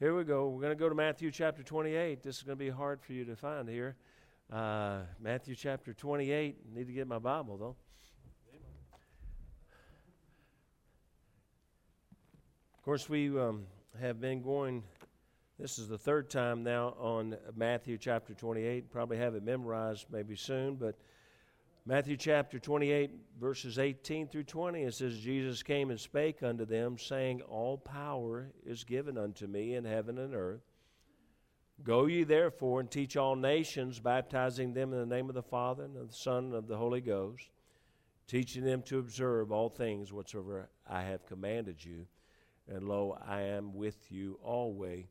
Here we go. We're going to go to Matthew chapter 28. This is going to be hard for you to find here. Uh, Matthew chapter 28. Need to get my Bible, though. Of course, we um, have been going, this is the third time now on Matthew chapter 28. Probably have it memorized maybe soon, but Matthew chapter 28, verses 18 through 20, it says, Jesus came and spake unto them, saying, All power is given unto me in heaven and earth. Go ye therefore and teach all nations, baptizing them in the name of the Father and of the Son and of the Holy Ghost, teaching them to observe all things whatsoever I have commanded you. And lo, I am with you always,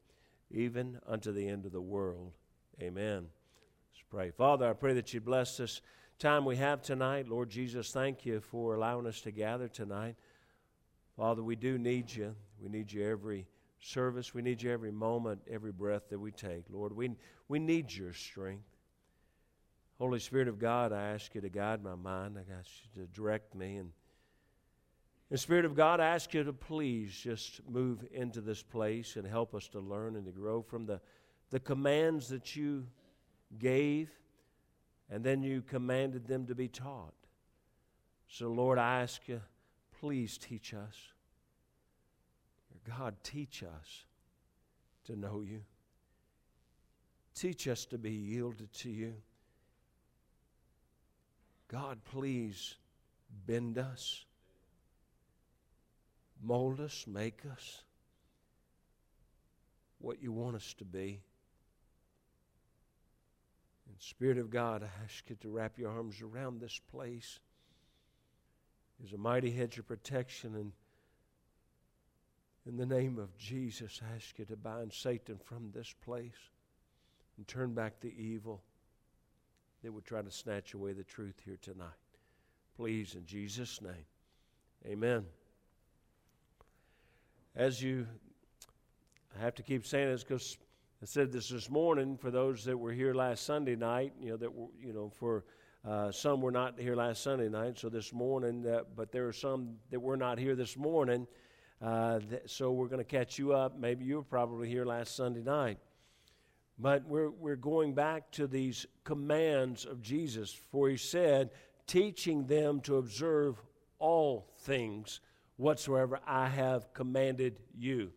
even unto the end of the world. Amen. Let's pray. Father, I pray that you bless us time we have tonight. Lord Jesus, thank you for allowing us to gather tonight. Father, we do need you. We need you every service. We need you every moment, every breath that we take. Lord, we, we need your strength. Holy Spirit of God, I ask you to guide my mind. I ask you to direct me. And the Spirit of God, I ask you to please just move into this place and help us to learn and to grow from the, the commands that you gave and then you commanded them to be taught. So, Lord, I ask you, please teach us. God, teach us to know you. Teach us to be yielded to you. God, please bend us, mold us, make us what you want us to be. And Spirit of God, I ask you to wrap your arms around this place. There's a mighty hedge of protection. And in the name of Jesus, I ask you to bind Satan from this place and turn back the evil that would try to snatch away the truth here tonight. Please, in Jesus' name. Amen. As you, I have to keep saying this because I said this this morning for those that were here last Sunday night. You know that were, you know for uh, some were not here last Sunday night. So this morning, uh, but there are some that were not here this morning. Uh, that, so we're going to catch you up. Maybe you were probably here last Sunday night. But we're, we're going back to these commands of Jesus, for he said, teaching them to observe all things whatsoever I have commanded you.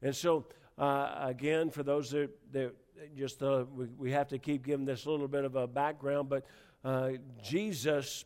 And so uh, again, for those that, that just uh, we, we, have to keep giving this a little bit of a background, but uh, Jesus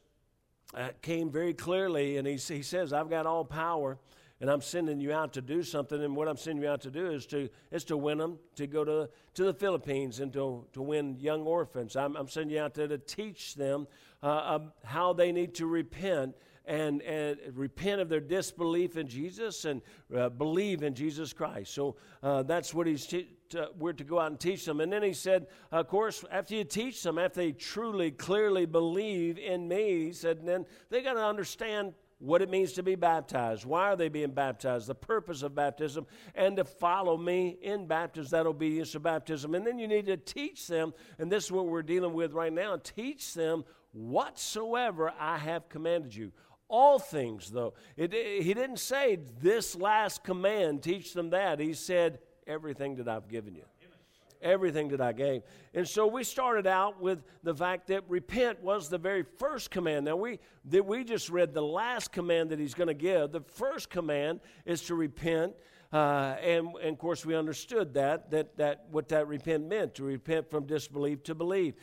uh, came very clearly and he, he says, I've got all power and I'm sending you out to do something. And what I'm sending you out to do is to, is to win them, to go to, to the Philippines and to, to win young orphans. I'm, I'm sending you out there to teach them uh, how they need to repent and, and repent of their disbelief in Jesus and uh, believe in Jesus Christ. So uh, that's what he's te- to, we're to go out and teach them. And then he said, of course, after you teach them, after they truly, clearly believe in me, he said, then they got to understand what it means to be baptized. Why are they being baptized? The purpose of baptism, and to follow me in baptism, that obedience to baptism. And then you need to teach them, and this is what we're dealing with right now teach them whatsoever I have commanded you. All things, though. It, it, he didn't say this last command, teach them that. He said, everything that I've given you. Everything that I gave. And so we started out with the fact that repent was the very first command. Now, we, that we just read the last command that he's going to give. The first command is to repent. Uh, and, and, of course, we understood that, that, that what that repent meant to repent from disbelief to believe.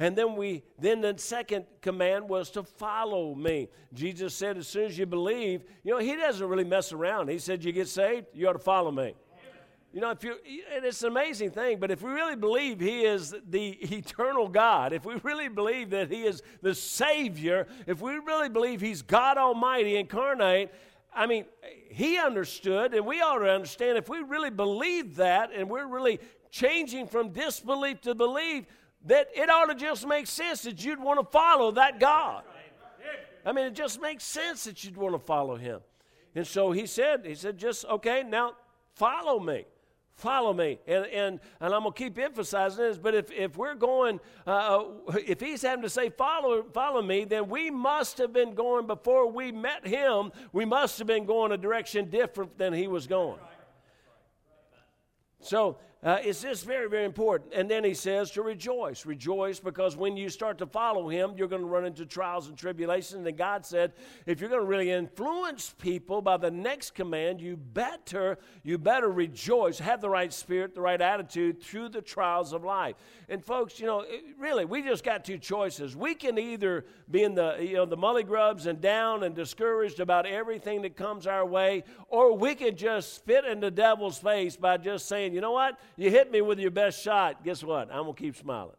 And then we then the second command was to follow me. Jesus said, as soon as you believe, you know, he doesn't really mess around. He said, You get saved, you ought to follow me. You know, if you and it's an amazing thing, but if we really believe he is the eternal God, if we really believe that he is the Savior, if we really believe he's God Almighty incarnate, I mean, he understood, and we ought to understand if we really believe that and we're really changing from disbelief to belief, that it ought to just make sense that you'd want to follow that God. I mean, it just makes sense that you'd want to follow him. And so he said, he said, just, okay, now follow me. Follow me. And, and, and I'm going to keep emphasizing this, but if, if we're going, uh, uh, if he's having to say, follow, follow me, then we must have been going, before we met him, we must have been going a direction different than he was going. So uh, it's just very, very important. And then he says to rejoice. Rejoice because when you start to follow him, you're going to run into trials and tribulations. And God said, if you're going to really influence people by the next command, you better, you better rejoice, have the right spirit, the right attitude through the trials of life. And folks, you know, really, we just got two choices. We can either be in the, you know, the mully grubs and down and discouraged about everything that comes our way, or we can just spit in the devil's face by just saying, you know what? You hit me with your best shot. Guess what? I'm going to keep smiling.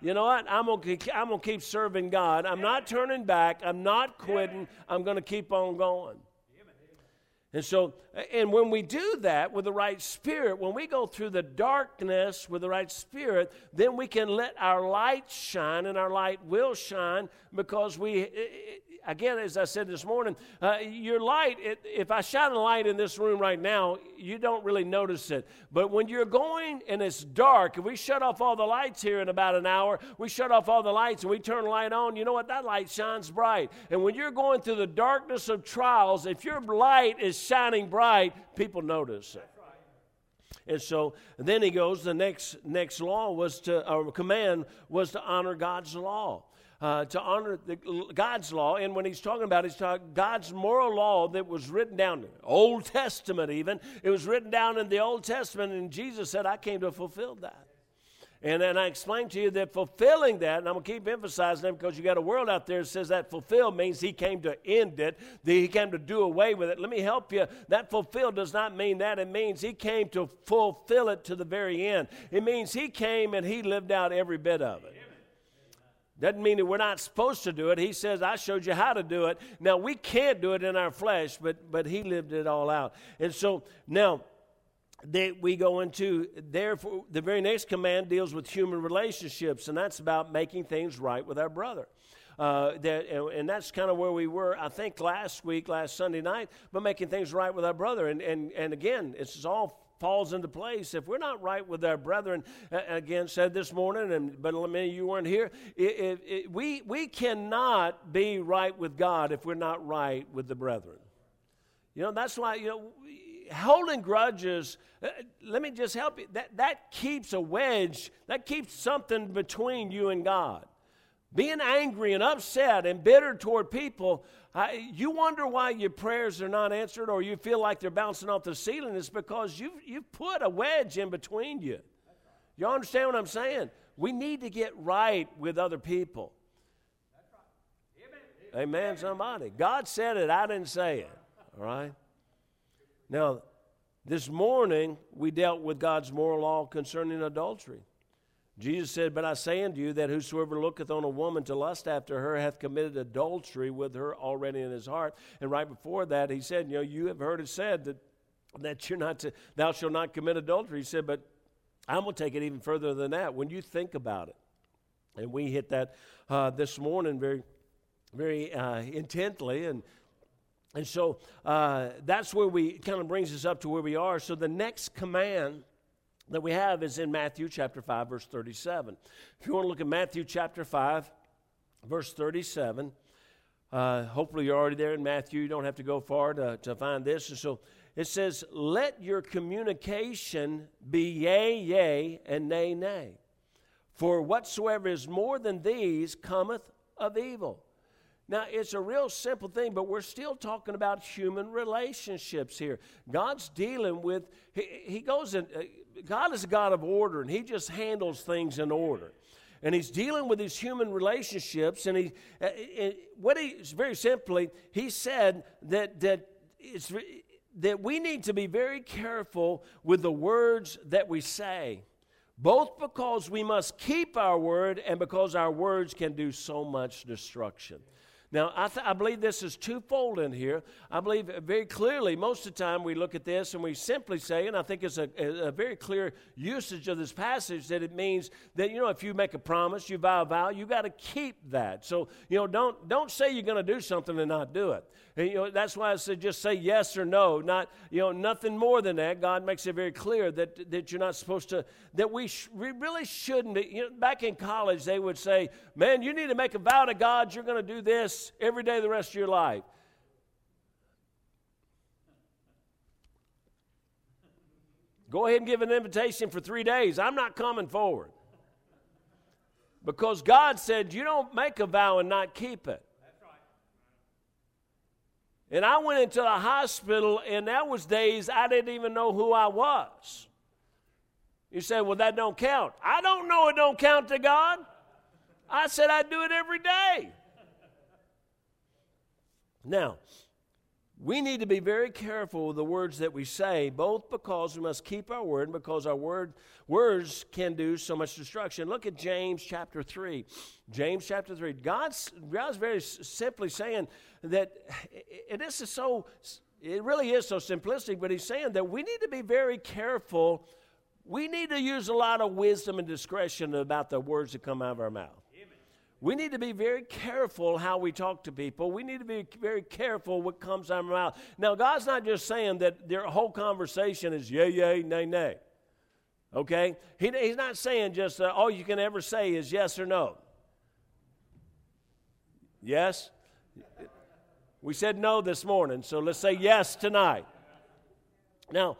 You know what? I'm going to I'm to keep serving God. I'm not turning back. I'm not quitting. I'm going to keep on going. And so, and when we do that with the right spirit, when we go through the darkness with the right spirit, then we can let our light shine, and our light will shine because we, again, as I said this morning, uh, your light, it, if I shine a light in this room right now, you don't really notice it. But when you're going and it's dark, if we shut off all the lights here in about an hour, we shut off all the lights and we turn the light on, you know what? That light shines bright. And when you're going through the darkness of trials, if your light is shining bright, people notice it. And so then he goes, the next next law was to, or command was to honor God's law uh, to honor the, God's law. And when he's talking about, he's talking God's moral law that was written down, Old Testament even. It was written down in the Old Testament, and Jesus said, I came to fulfill that. And then I explained to you that fulfilling that, and I'm going to keep emphasizing that because you got a world out there that says that fulfill means he came to end it, that he came to do away with it. Let me help you. That fulfill does not mean that. It means he came to fulfill it to the very end. It means he came and he lived out every bit of it. Doesn't mean that we're not supposed to do it. He says, I showed you how to do it. Now, we can't do it in our flesh, but, but He lived it all out. And so now, they, we go into, therefore, the very next command deals with human relationships, and that's about making things right with our brother. Uh, that, and that's kind of where we were, I think, last week, last Sunday night, but making things right with our brother. And, and, and again, it's all falls into place. If we're not right with our brethren, again, said this morning, and but many of you weren't here, it, it, it, we, we cannot be right with God if we're not right with the brethren. You know, that's why, you know, holding grudges, uh, let me just help you, that, that keeps a wedge, that keeps something between you and God. Being angry and upset and bitter toward people, I, you wonder why your prayers are not answered or you feel like they're bouncing off the ceiling. It's because you've, you've put a wedge in between you. You understand what I'm saying? We need to get right with other people. Amen. Amen, somebody. God said it, I didn't say it. All right? Now, this morning, we dealt with God's moral law concerning adultery. Jesus said, But I say unto you that whosoever looketh on a woman to lust after her hath committed adultery with her already in his heart. And right before that, he said, You know, you have heard it said that, that you're not to, thou shalt not commit adultery. He said, But I'm going to take it even further than that. When you think about it, and we hit that uh, this morning very, very uh, intently, and and so uh, that's where we kind of brings us up to where we are. So the next command that we have is in Matthew chapter 5, verse 37. If you want to look at Matthew chapter 5, verse 37, uh, hopefully you're already there in Matthew. You don't have to go far to, to find this. And so it says, Let your communication be yea, yea, and nay, nay. For whatsoever is more than these cometh of evil. Now, it's a real simple thing, but we're still talking about human relationships here. God's dealing with, He, he goes uh, God is a God of order, and He just handles things in order. And He's dealing with these human relationships, and He, uh, what He, very simply, He said that, that it's, that we need to be very careful with the words that we say, both because we must keep our word and because our words can do so much destruction. Now, I, th- I, believe this is twofold in here. I believe very clearly, most of the time we look at this and we simply say, and I think it's a, a, very clear usage of this passage that it means that, you know, if you make a promise, you vow a vow, you got to keep that. So, you know, don't, don't say you're going to do something and not do it. And, you know, that's why I said just say yes or no, not, you know, nothing more than that. God makes it very clear that, that you're not supposed to, that we, sh- we really shouldn't. You know, back in college, they would say, man, you need to make a vow to God, you're going to do this every day the rest of your life. Go ahead and give an invitation for three days. I'm not coming forward. Because God said you don't make a vow and not keep it. And I went into the hospital, and that was days I didn't even know who I was. You say, well, that don't count. I don't know it don't count to God. I said I do it every day. Now, we need to be very careful with the words that we say, both because we must keep our word and because our word, words can do so much destruction. Look at James chapter 3. James chapter 3. God's, God's very simply saying that it is so, it really is so simplistic, but he's saying that we need to be very careful. We need to use a lot of wisdom and discretion about the words that come out of our mouth. We need to be very careful how we talk to people. We need to be very careful what comes out of our mouth. Now, God's not just saying that their whole conversation is yay, yay, nay, nay. Okay? He, he's not saying just uh, all you can ever say is yes or no. Yes? We said no this morning, so let's say yes tonight. Now,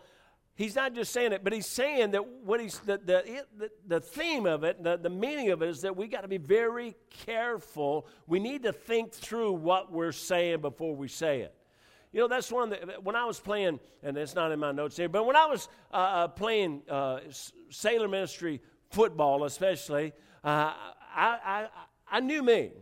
he's not just saying it, but he's saying that what he's the, the, the, the theme of it, the, the meaning of it is that we got to be very careful. We need to think through what we're saying before we say it. You know, that's one that when I was playing, and it's not in my notes here, but when I was uh, uh playing uh, sailor ministry football, especially, uh, I, I, I knew me.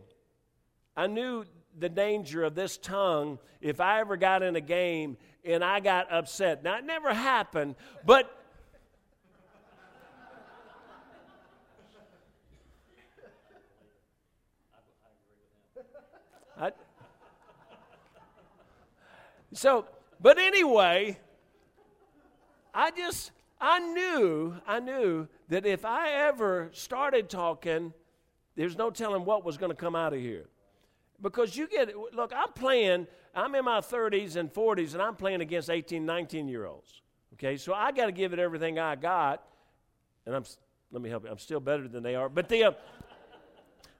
I knew the danger of this tongue if I ever got in a game and I got upset. Now, it never happened, but. I, so, but anyway, I just, I knew, I knew that if I ever started talking, there's no telling what was going to come out of here. Because you get, look, I'm playing, I'm in my 30s and 40s, and I'm playing against 18, 19 year olds. Okay, so I got to give it everything I got. And I'm, let me help you, I'm still better than they are. But the, uh,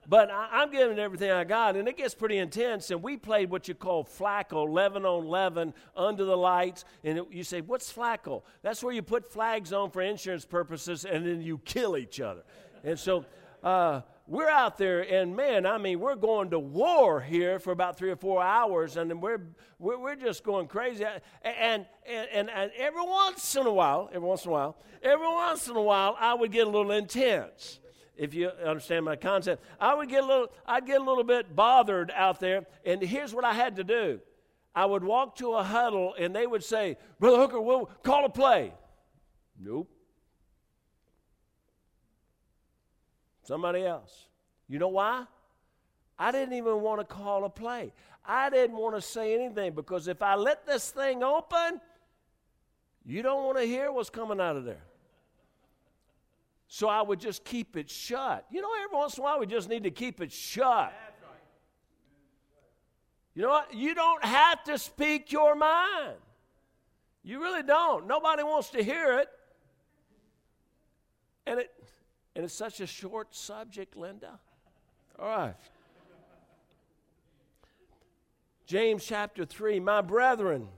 but I, am giving everything I got, and it gets pretty intense. And we played what you call flackle, 11 on 11, under the lights. And it, you say, What's flackle? That's where you put flags on for insurance purposes, and then you kill each other. And so, uh, we're out there, and man, I mean, we're going to war here for about three or four hours, and we're, we're, we're just going crazy. And, and, and, and every once in a while, every once in a while, every once in a while, I would get a little intense. If you understand my concept, I would get a little, I'd get a little bit bothered out there, and here's what I had to do. I would walk to a huddle, and they would say, Brother Hooker, we'll call a play. Nope. Somebody else. You know why? I didn't even want to call a play. I didn't want to say anything because if I let this thing open, you don't want to hear what's coming out of there. So I would just keep it shut. You know, every once in a while we just need to keep it shut. You know what? You don't have to speak your mind. You really don't. Nobody wants to hear it. And it and it's such a short subject, Linda. All right. James chapter 3 My brethren,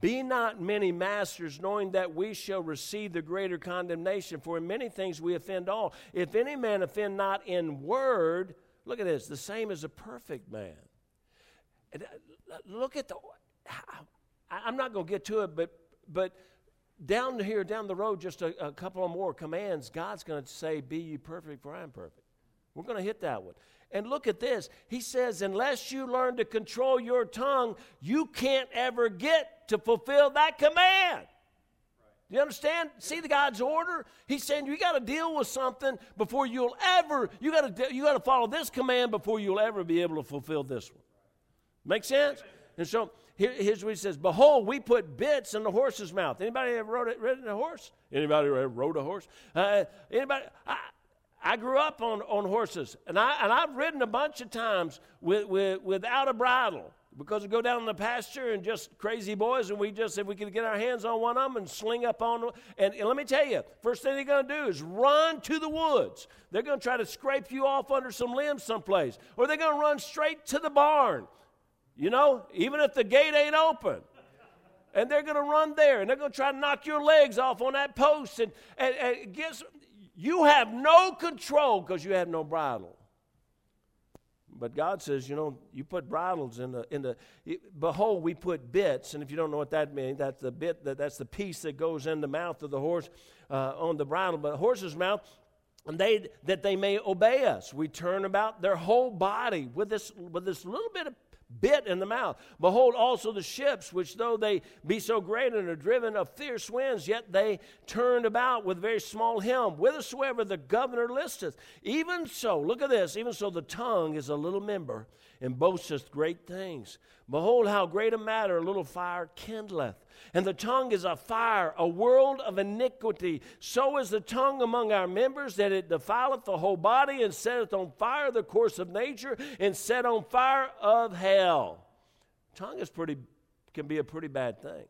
be not many masters, knowing that we shall receive the greater condemnation. For in many things we offend all. If any man offend not in word, look at this, the same as a perfect man. Uh, look at the. I'm not going to get to it, but but down here, down the road, just a, a couple of more commands, God's going to say, Be you perfect, for I am perfect. We're going to hit that one. And look at this. He says, Unless you learn to control your tongue, you can't ever get to fulfill that command. Do you understand? See the God's order? He's saying you got to deal with something before you'll ever, you got to you got to follow this command before you'll ever be able to fulfill this one. Make sense? And so here, here's what he says Behold, we put bits in the horse's mouth. Anybody ever rode, ridden a horse? Anybody ever rode a horse? Uh, anybody? I, I grew up on, on horses, and, I, and I've ridden a bunch of times with, with, without a bridle because we go down in the pasture and just crazy boys, and we just, if we could get our hands on one of them and sling up on them. And, and let me tell you, first thing they're going to do is run to the woods. They're going to try to scrape you off under some limbs someplace, or they're going to run straight to the barn. You know, even if the gate ain't open. And they're going to run there and they're going to try to knock your legs off on that post. And, and, and guess, you have no control because you have no bridle. But God says, you know, you put bridles in the in the. Behold, we put bits, and if you don't know what that means, that's the bit that that's the piece that goes in the mouth of the horse uh, on the bridle, but the horse's mouth, and they that they may obey us. We turn about their whole body with this with this little bit of bit in the mouth. Behold also the ships, which though they be so great and are driven of fierce winds, yet they turned about with very small helm, whithersoever the governor listeth. Even so, look at this, even so the tongue is a little member and boasteth great things. Behold how great a matter a little fire kindleth. And the tongue is a fire, a world of iniquity. So is the tongue among our members, that it defileth the whole body, and setteth on fire the course of nature, and set on fire of hell. Tongue is pretty, can be a pretty bad thing.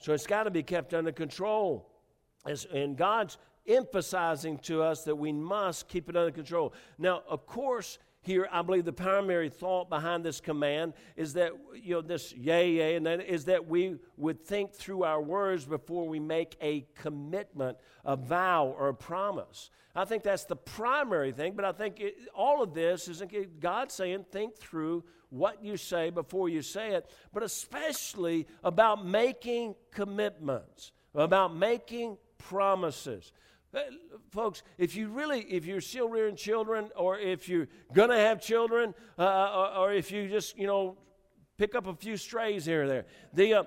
So it's got to be kept under control. And God's emphasizing to us that we must keep it under control. Now, of course, here, I believe the primary thought behind this command is that, you know, this yay, yea, and then is that we would think through our words before we make a commitment, a vow, or a promise. I think that's the primary thing, but I think it, all of this is God saying, think through what you say before you say it, but especially about making commitments, about making promises. Folks, if you really, if you're still rearing children, or if you're to have children, uh, uh, or, or, if you just, you know, pick up a few strays here or there, the, uh,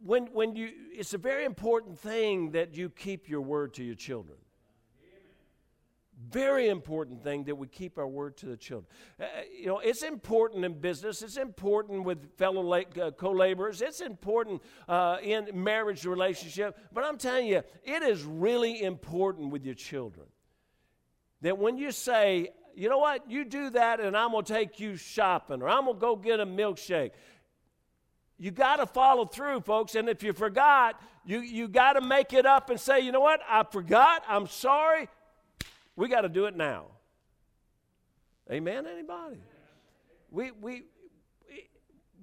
when, when you, it's a very important thing that you keep your word to your children. Very important thing that we keep our word to the children. Uh, you know, it's important in business. It's important with fellow la- uh, co-laborers. It's important uh, in marriage relationship. But I'm telling you, it is really important with your children that when you say, you know what, you do that, and I'm gonna take you shopping, or I'm gonna go get a milkshake. You got to follow through, folks. And if you forgot, you, you got to make it up and say, you know what? I forgot. I'm sorry. We got to do it now. Amen, anybody? We, we,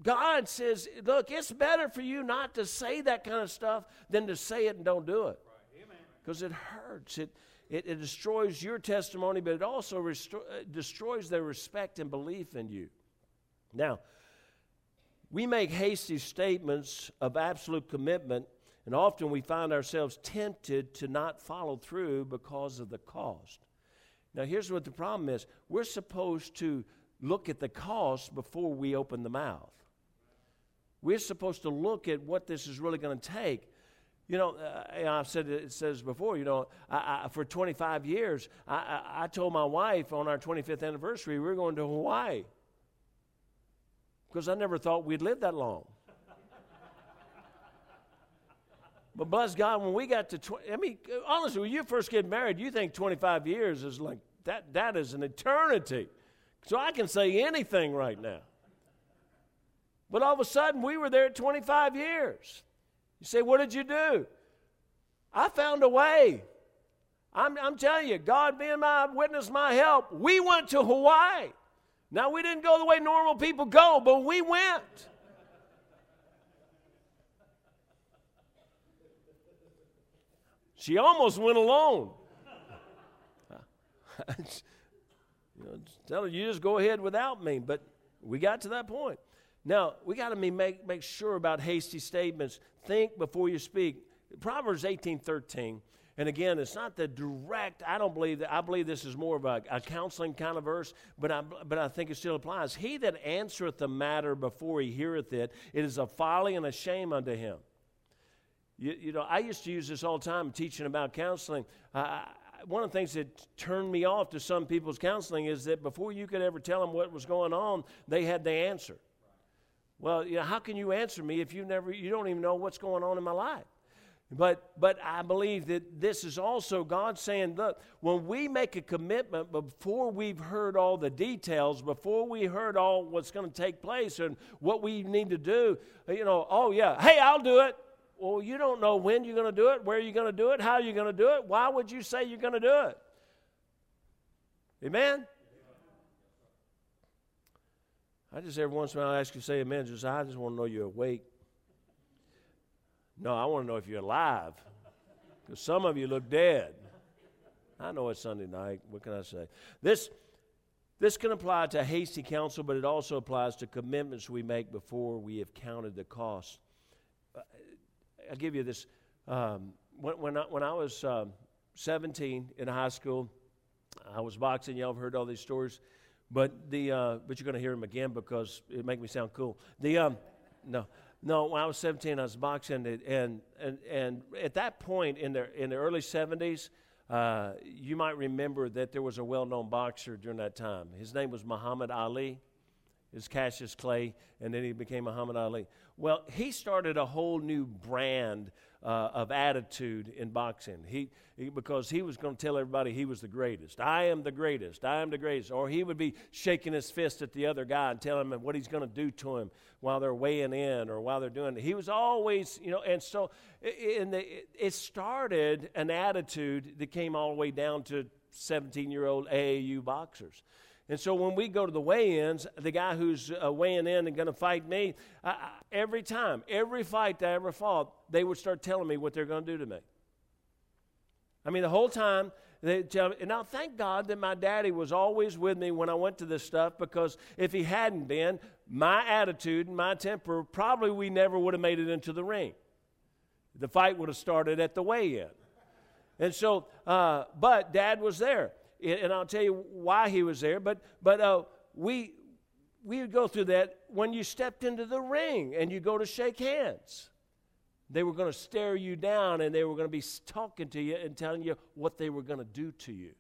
God says, look, it's better for you not to say that kind of stuff than to say it and don't do it. Because it hurts. It, it, it, destroys your testimony, but it also restro- uh, destroys their respect and belief in you. Now, we make hasty statements of absolute commitment and often we find ourselves tempted to not follow through because of the cost. Now, here's what the problem is we're supposed to look at the cost before we open the mouth. We're supposed to look at what this is really going to take. You know, uh, I've said it, says before, you know, I, I, for 25 years, I, I, told my wife on our 25th anniversary we were going to Hawaii because I never thought we'd live that long. But bless God, when we got to, tw- I mean, honestly, when you first get married, you think 25 years is like, that, that is an eternity. So I can say anything right now. But all of a sudden, we were there at 25 years. You say, what did you do? I found a way. I'm, I'm telling you, God being my witness, my help, we went to Hawaii. Now, we didn't go the way normal people go, but we went. She almost went alone. you know, tell her, you just go ahead without me. But we got to that point. Now, we got to make, make sure about hasty statements. Think before you speak. Proverbs 18 13. And again, it's not the direct, I don't believe that, I believe this is more of a, a, counseling kind of verse, but I, but I think it still applies. He that answereth the matter before he heareth it, it is a folly and a shame unto him. You, you know, I used to use this all the time teaching about counseling. Uh, one of the things that turned me off to some people's counseling is that before you could ever tell them what was going on, they had the answer. Well, you know, how can you answer me if you never, you don't even know what's going on in my life? But, but I believe that this is also God saying, look, when we make a commitment before we've heard all the details, before we heard all what's going to take place and what we need to do, you know, oh yeah, hey, I'll do it. Well, you don't know when you're going to do it, where you're going to do it, how you're going to do it. Why would you say you're going to do it? Amen? I just every once in a while ask you to say amen. Just I just want to know you're awake. No, I want to know if you're alive. Because some of you look dead. I know it's Sunday night. What can I say? This, this can apply to hasty counsel, but it also applies to commitments we make before we have counted the cost. I'll give you this. Um, when, when, I, when I was um, 17 in high school, I was boxing. Y'all have heard all these stories. But, the, uh, but you're going to hear them again because it make me sound cool. The, um, no, no, when I was 17, I was boxing, and, and, and at that point in the, in the early 70s, uh, you might remember that there was a well known boxer during that time. His name was Muhammad Ali. His Cassius Clay, and then he became Muhammad Ali. Well, he started a whole new brand uh, of attitude in boxing. He, he because he was going to tell everybody he was the greatest. I am the greatest. I am the greatest. Or he would be shaking his fist at the other guy and telling him what he's going to do to him while they're weighing in or while they're doing it. He was always, you know, and so in the, it started an attitude that came all the way down to 17 year old AAU boxers. And so when we go to the weigh ins, the guy who's uh, weighing in and going to fight me, every time, every fight that I ever fought, they would start telling me what they're going to do to me. I mean, the whole time, they tell me, now thank God that my daddy was always with me when I went to this stuff because if he hadn't been, my attitude and my temper, probably we never would have made it into the ring. The fight would have started at the weigh in. And so, uh, but dad was there and I'll tell you why he was there. But but uh, we we would go through that when you stepped into the ring and you go to shake hands. They were going to stare you down and they were going to be talking to you and telling you what they were going to do to you.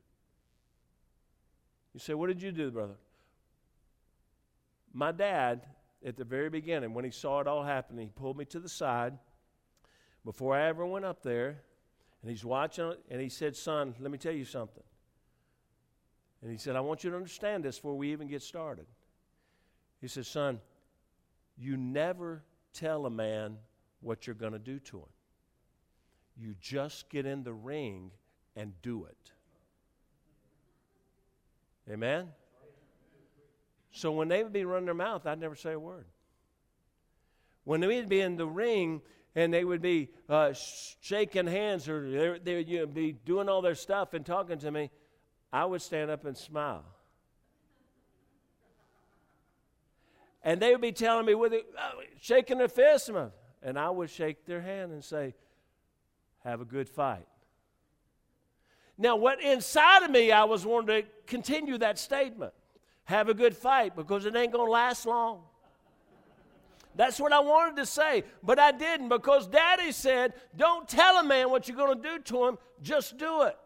You say, What did you do, brother? My dad, at the very beginning, when he saw it all happening, he pulled me to the side before I ever went up there and he's watching and he said, Son, let me tell you something. And he said, I want you to understand this before we even get started. He said, Son, you never tell a man what you're going to do to him. You just get in the ring and do it. Amen? So when they would be running their mouth, I'd never say a word. When they would be in the ring and they would be uh, shaking hands or they would know, be doing all their stuff and talking to me, I would stand up and smile. And they would be telling me, with it, uh, shaking their fist, and I would shake their hand and say, Have a good fight. Now, what inside of me, I was wanting to continue that statement. Have a good fight because it ain't going to last long. That's what I wanted to say, but I didn't because Daddy said, Don't tell a man what you're going to do to him, just do it.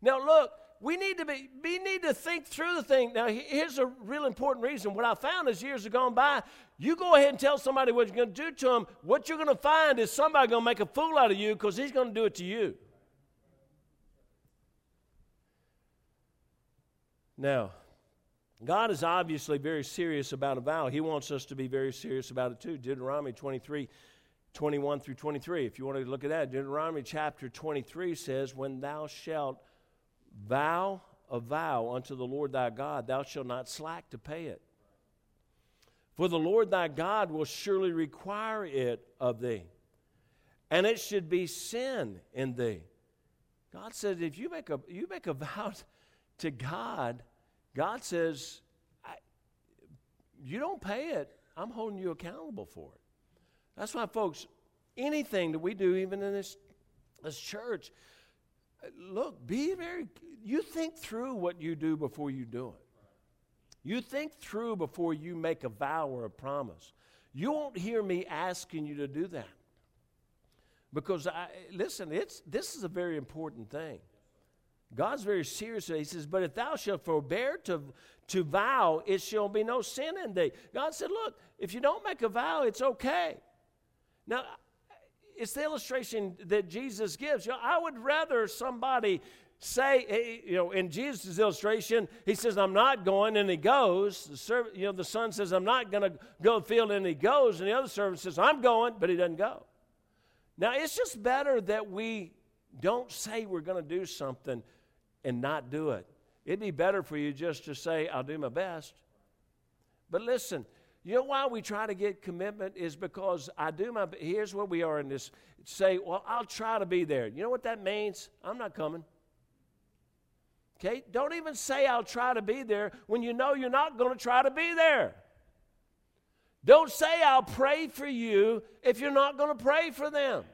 Now, look, we need to be we need to think through the thing. Now, here's a real important reason. What I found as years have gone by, you go ahead and tell somebody what you're going to do to them. What you're going to find is somebody going to make a fool out of you because he's going to do it to you. Now, God is obviously very serious about a vow. He wants us to be very serious about it too. Deuteronomy 23, 21 through 23. If you want to look at that, Deuteronomy chapter 23 says, When thou shalt Vow a vow unto the Lord thy God, thou shalt not slack to pay it. For the Lord thy God will surely require it of thee, and it should be sin in thee. God says, if you make a, you make a vow to God, God says, you don't pay it, I'm holding you accountable for it. That's why, folks, anything that we do, even in this, this church, look, be very, you think through what you do before you do it. You think through before you make a vow or a promise. You won't hear me asking you to do that. Because, I, listen, it's, this is a very important thing. God's very serious. He says, But if thou shalt forbear to, to vow, it shall be no sin in thee. God said, Look, if you don't make a vow, it's okay. Now, it's the illustration that Jesus gives. You know, I would rather somebody say, eh, you know, in Jesus' illustration, he says, I'm not going, and he goes. The servant, you know, the son says, I'm not going to go field, and he goes. And the other servant says, I'm going, but he doesn't go. Now, it's just better that we don't say we're going to do something and not do it. It'd be better for you just to say, I'll do my best. But listen, You know why we try to get commitment is because I do my. Here's where we are in this. Say, well, I'll try to be there. You know what that means? I'm not coming. Okay? Don't even say I'll try to be there when you know you're not going to try to be there. Don't say I'll pray for you if you're not going to pray for them.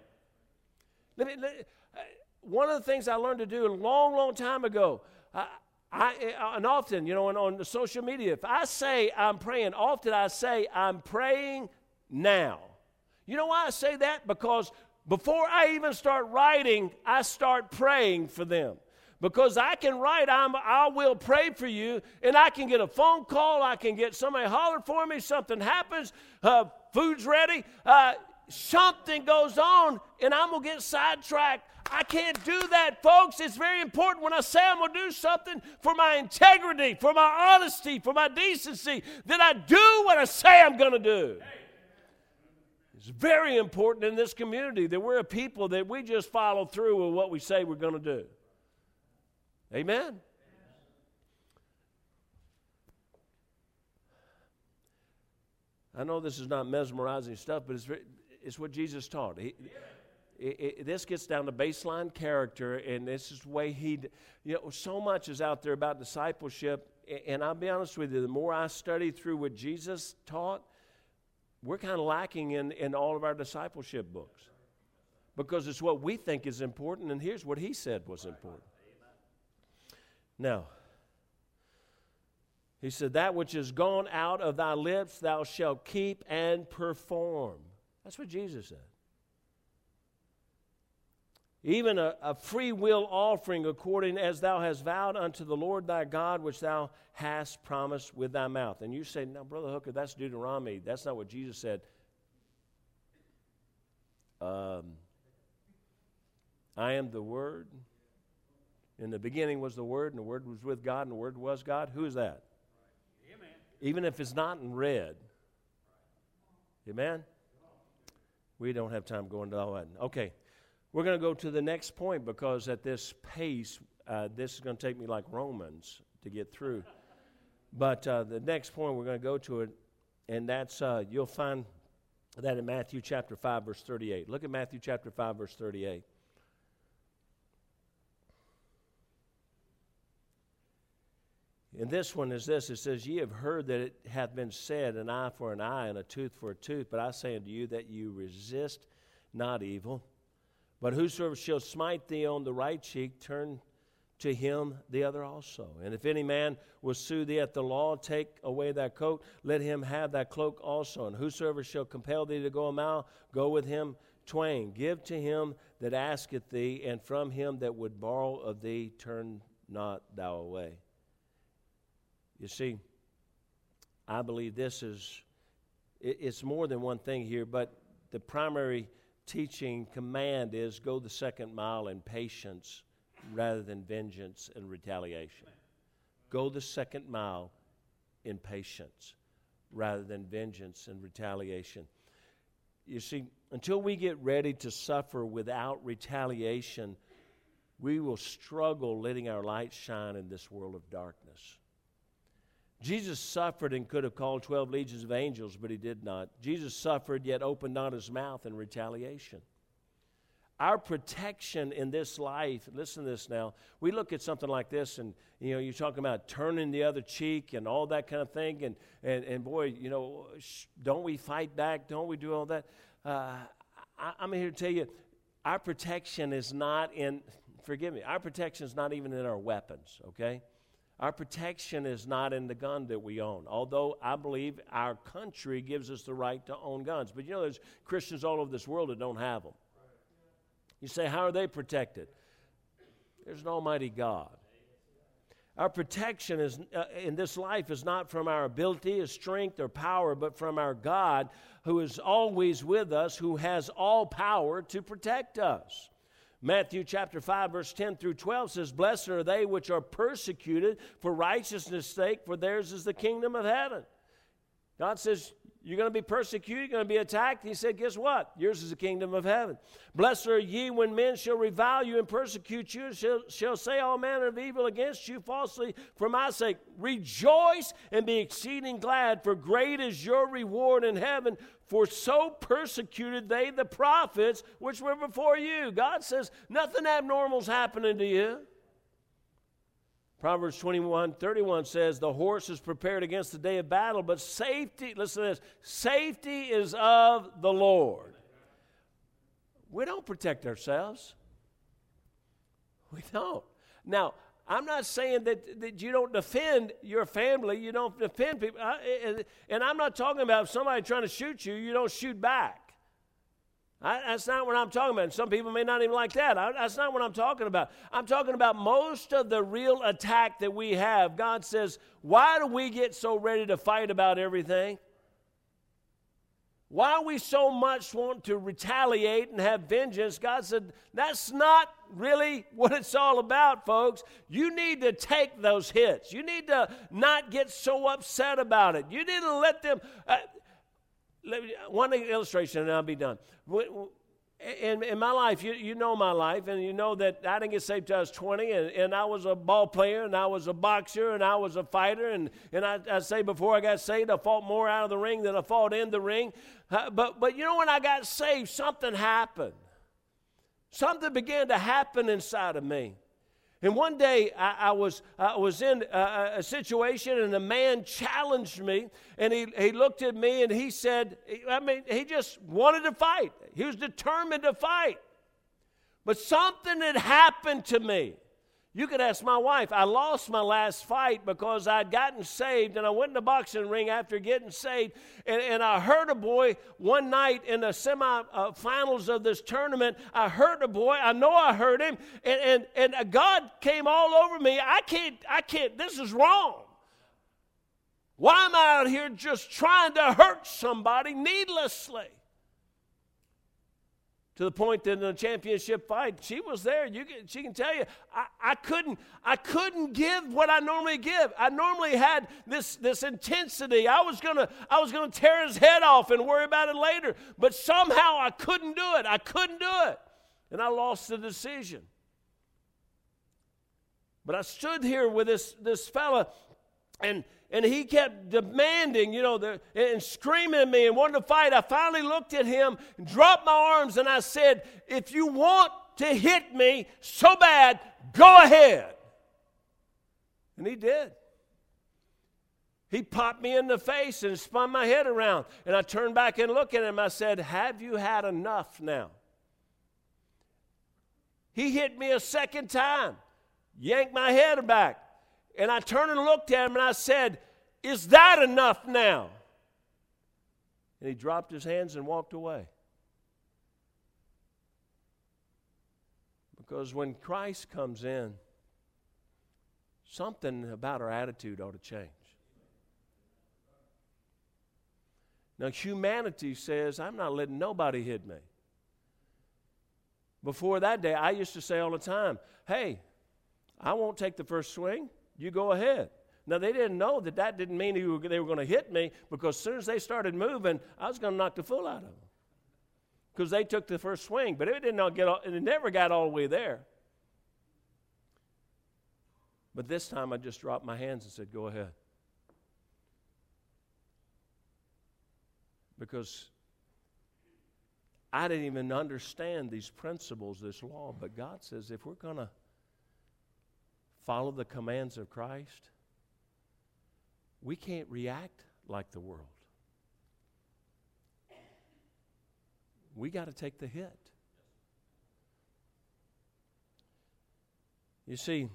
Let me, let, uh, one of the things I learned to do a long, long time ago, I, I, uh, and often, you know, on, on the social media, if I say I'm praying, often I say I'm praying now. You know why I say that? Because before I even start writing, I start praying for them because I can write, I'm, I will pray for you, and I can get a phone call, I can get somebody holler for me, something happens, uh, food's ready, uh, something goes on, and I'm going to get sidetracked. I can't do that, folks. It's very important when I say I'm going to do something for my integrity, for my honesty, for my decency, that I do what I say I'm going to do. It's very important in this community that we're a people that we just follow through with what we say we're going to do. Amen. I know this is not mesmerizing stuff, but it's, it's what Jesus taught. He, it, it, this gets down to baseline character, and this is the way he, you know, so much is out there about discipleship. And I'll be honest with you, the more I study through what Jesus taught, we're kind of lacking in, in all of our discipleship books because it's what we think is important, and here's what he said was important. Now, he said, That which is gone out of thy lips thou shalt keep and perform. That's what Jesus said. Even a, a, free will offering according as thou hast vowed unto the Lord thy God, which thou hast promised with thy mouth. And you say, No, Brother Hooker, that's Deuteronomy. That's not what Jesus said. Um, I am the Word. In the beginning was the Word, and the Word was with God, and the Word was God. Who is that? Amen. Even if it's not in red. Amen? We don't have time going to all that. Okay, we're going to go to the next point because at this pace, uh, this is going to take me like Romans to get through. But uh, the next point, we're going to go to it, and that's uh, you'll find that in Matthew chapter 5, verse 38. Look at Matthew chapter 5, verse 38. And this one is this it says, Ye have heard that it hath been said, an eye for an eye and a tooth for a tooth. But I say unto you that you resist not evil. But whosoever shall smite thee on the right cheek, turn to him the other also. And if any man will sue thee at the law, take away thy coat, let him have thy cloak also. And whosoever shall compel thee to go a mile, go with him twain. Give to him that asketh thee, and from him that would borrow of thee, turn not thou away. You see, I believe this is, it's more than one thing here, but the primary teaching command is go the second mile in patience rather than vengeance and retaliation. Go the second mile in patience rather than vengeance and retaliation. You see, until we get ready to suffer without retaliation, we will struggle letting our light shine in this world of darkness. Jesus suffered and could have called 12 legions of angels, but he did not. Jesus suffered, yet opened not his mouth in retaliation. Our protection in this life, listen to this now. We look at something like this, and you know, you're talking about turning the other cheek and all that kind of thing, and, and, and boy, you know, don't we fight back? Don't we do all that? Uh, I, I'm here to tell you, our protection is not in, forgive me, our protection is not even in our weapons, okay? Our protection is not in the gun that we own, although I believe our country gives us the right to own guns. But you know, there's Christians all over this world that don't have them. You say, how are they protected? There's an Almighty God. Our protection is, uh, in this life is not from our ability, or strength, or power, but from our God who is always with us, who has all power to protect us. Matthew chapter 5, verse 10 through 12 says, Blessed are they which are persecuted for righteousness' sake, for theirs is the kingdom of heaven. God says, You're going to be persecuted, you're going to be attacked. He said, Guess what? Yours is the kingdom of heaven. Blessed are ye when men shall revile you and persecute you, shall, shall say all manner of evil against you falsely for my sake. Rejoice and be exceeding glad, for great is your reward in heaven. For so persecuted they the prophets which were before you. God says, Nothing abnormal is happening to you. Proverbs 21 31 says, The horse is prepared against the day of battle, but safety, listen to this, safety is of the Lord. We don't protect ourselves. We don't. Now, I'm not saying that, that you don't defend your family, you don't defend people. I, and, and I'm not talking about somebody trying to shoot you, you don't shoot back. I, that's not what I'm talking about. Some people may not even like that. I, that's not what I'm talking about. I'm talking about most of the real attack that we have. God says, Why do we get so ready to fight about everything? Why we so much want to retaliate and have vengeance? God said, That's not really what it's all about, folks. You need to take those hits. You need to not get so upset about it. You need to let them. Uh, one illustration and I'll be done. In, in my life, you, you know my life, and you know that I didn't get saved till I was 20, and, and I was a ball player, and I was a boxer, and I was a fighter. And, and I, I say before I got saved, I fought more out of the ring than I fought in the ring. Uh, but, but you know, when I got saved, something happened. Something began to happen inside of me. And one day I, I was, I was in a, a, situation and a man challenged me and he, he looked at me and he said, I mean, he just wanted to fight. He was determined to fight. But something had happened to me. You could ask my wife. I lost my last fight because I'd gotten saved and I went in the boxing ring after getting saved. And, and I heard a boy one night in the semifinals uh, of this tournament. I heard a boy. I know I heard him. And, and, and God came all over me. I can't, I can't, this is wrong. Why am I out here just trying to hurt somebody needlessly? To the point that in the championship fight, she was there. You can, she can tell you, I, I, couldn't, I couldn't give what I normally give. I normally had this, this intensity. I was gonna, I was gonna tear his head off and worry about it later. But somehow I couldn't do it. I couldn't do it. And I lost the decision. But I stood here with this, this fella, and and he kept demanding, you know, the, and screaming at me and wanting to fight. I finally looked at him, dropped my arms, and I said, If you want to hit me so bad, go ahead. And he did. He popped me in the face and spun my head around. And I turned back and looked at him. I said, Have you had enough now? He hit me a second time, yanked my head back. And I turned and looked at him and I said, Is that enough now? And he dropped his hands and walked away. Because when Christ comes in, something about our attitude ought to change. Now, humanity says, I'm not letting nobody hit me. Before that day, I used to say all the time, Hey, I won't take the first swing. You go ahead. Now, they didn't know that that didn't mean they were, going to hit me because as soon as they started moving, I was going to knock the fool out of them because they took the first swing. But it, did not get all, it never got all the way there. But this time I just dropped my hands and said, Go ahead. Because I didn't even understand these principles, this law. But God says if we're going to follow the commands of Christ, we can't react like the world. We got to take the hit. You see,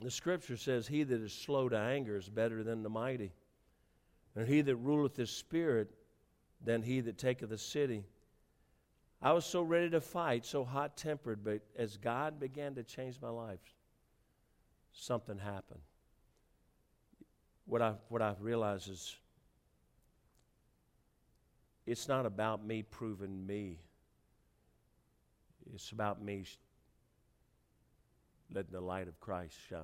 the scripture says, He that is slow to anger is better than the mighty, and he that ruleth his spirit than he that taketh a city. I was so ready to fight, so hot tempered, but as God began to change my life, something happened. What I what I've realized is it's not about me proving me. It's about me letting the light of Christ shine.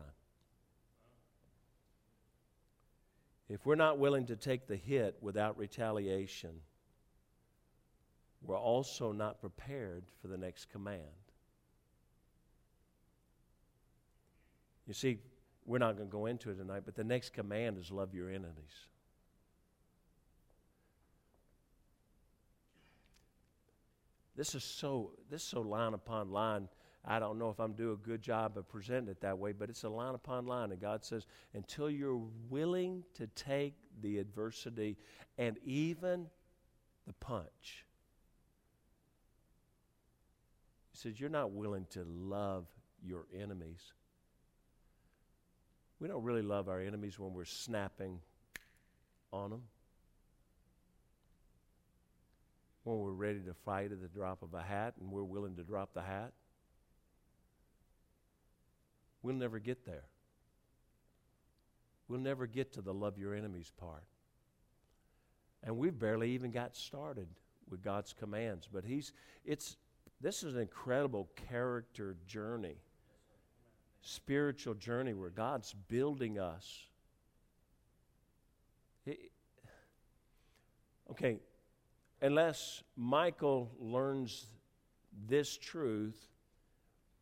if we're not willing to take the hit without retaliation, we're also not prepared for the next command. You see, we're not going to go into it tonight, but the next command is love your enemies. This is so this is so line upon line. I don't know if I'm doing a good job of presenting it that way, but it's a line upon line. And God says, until you're willing to take the adversity and even the punch, He says, you're not willing to love your enemies. We don't really love our enemies when we're snapping on them. when we're ready to fight at the drop of a hat and we're willing to drop the hat. We'll never get there. We'll never get to the love your enemies part. And we've barely even got started with God's commands, but he's it's this is an incredible character journey. Spiritual journey where God's building us. Okay, unless Michael learns this truth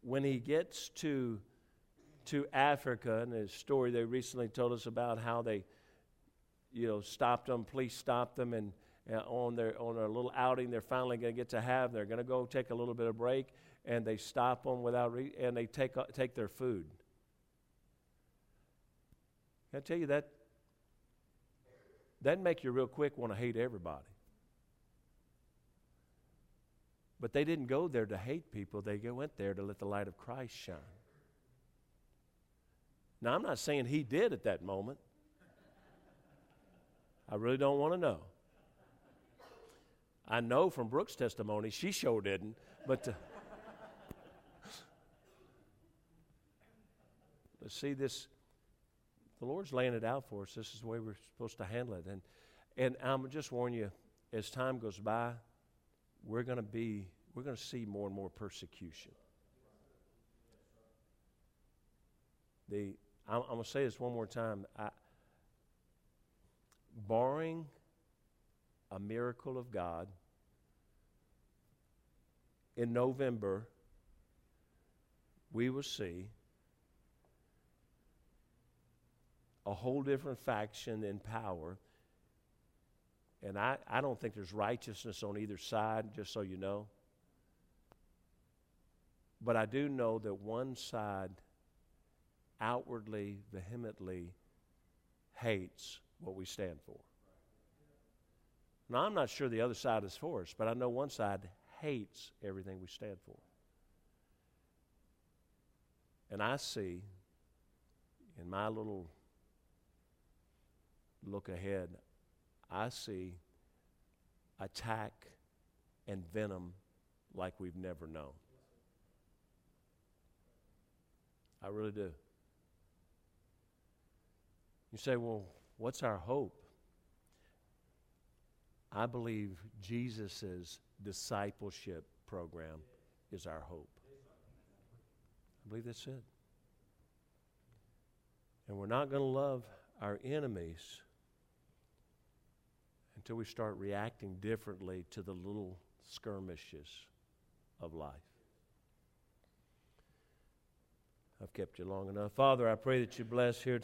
when he gets to to Africa and the story they recently told us about how they you know stopped them police stopped them and uh, on their on a little outing they're finally going to get to have they're going to go take a little bit of break and they stop them without re- and they take uh, take their food Can I tell you that that make you real quick want to hate everybody but they didn't go there to hate people, they went there to let the light of Christ shine. Now, I'm not saying he did at that moment. I really don't want to know. I know from Brooke's testimony she sure didn't, but. Uh, but see, this, the Lord's laying it out for us. This is the way we're supposed to handle it. And, and I'm just warning you, as time goes by, we're going to be we're going to see more and more persecution. The I'm, I'm going to say this one more time. I, barring a miracle of God, in November, we will see a whole different faction in power and I, I don't think there's righteousness on either side, just so you know. But I do know that one side outwardly, vehemently hates what we stand for. Now, I'm not sure the other side is for us, but I know one side hates everything we stand for. And I see in my little look ahead, I see attack and venom like we've never known. I really do. You say, well, what's our hope? I believe Jesus' discipleship program is our hope. I believe that's it. And we're not going to love our enemies until we start reacting differently to the little skirmishes of life. I've kept you long enough. Father, I pray that you bless here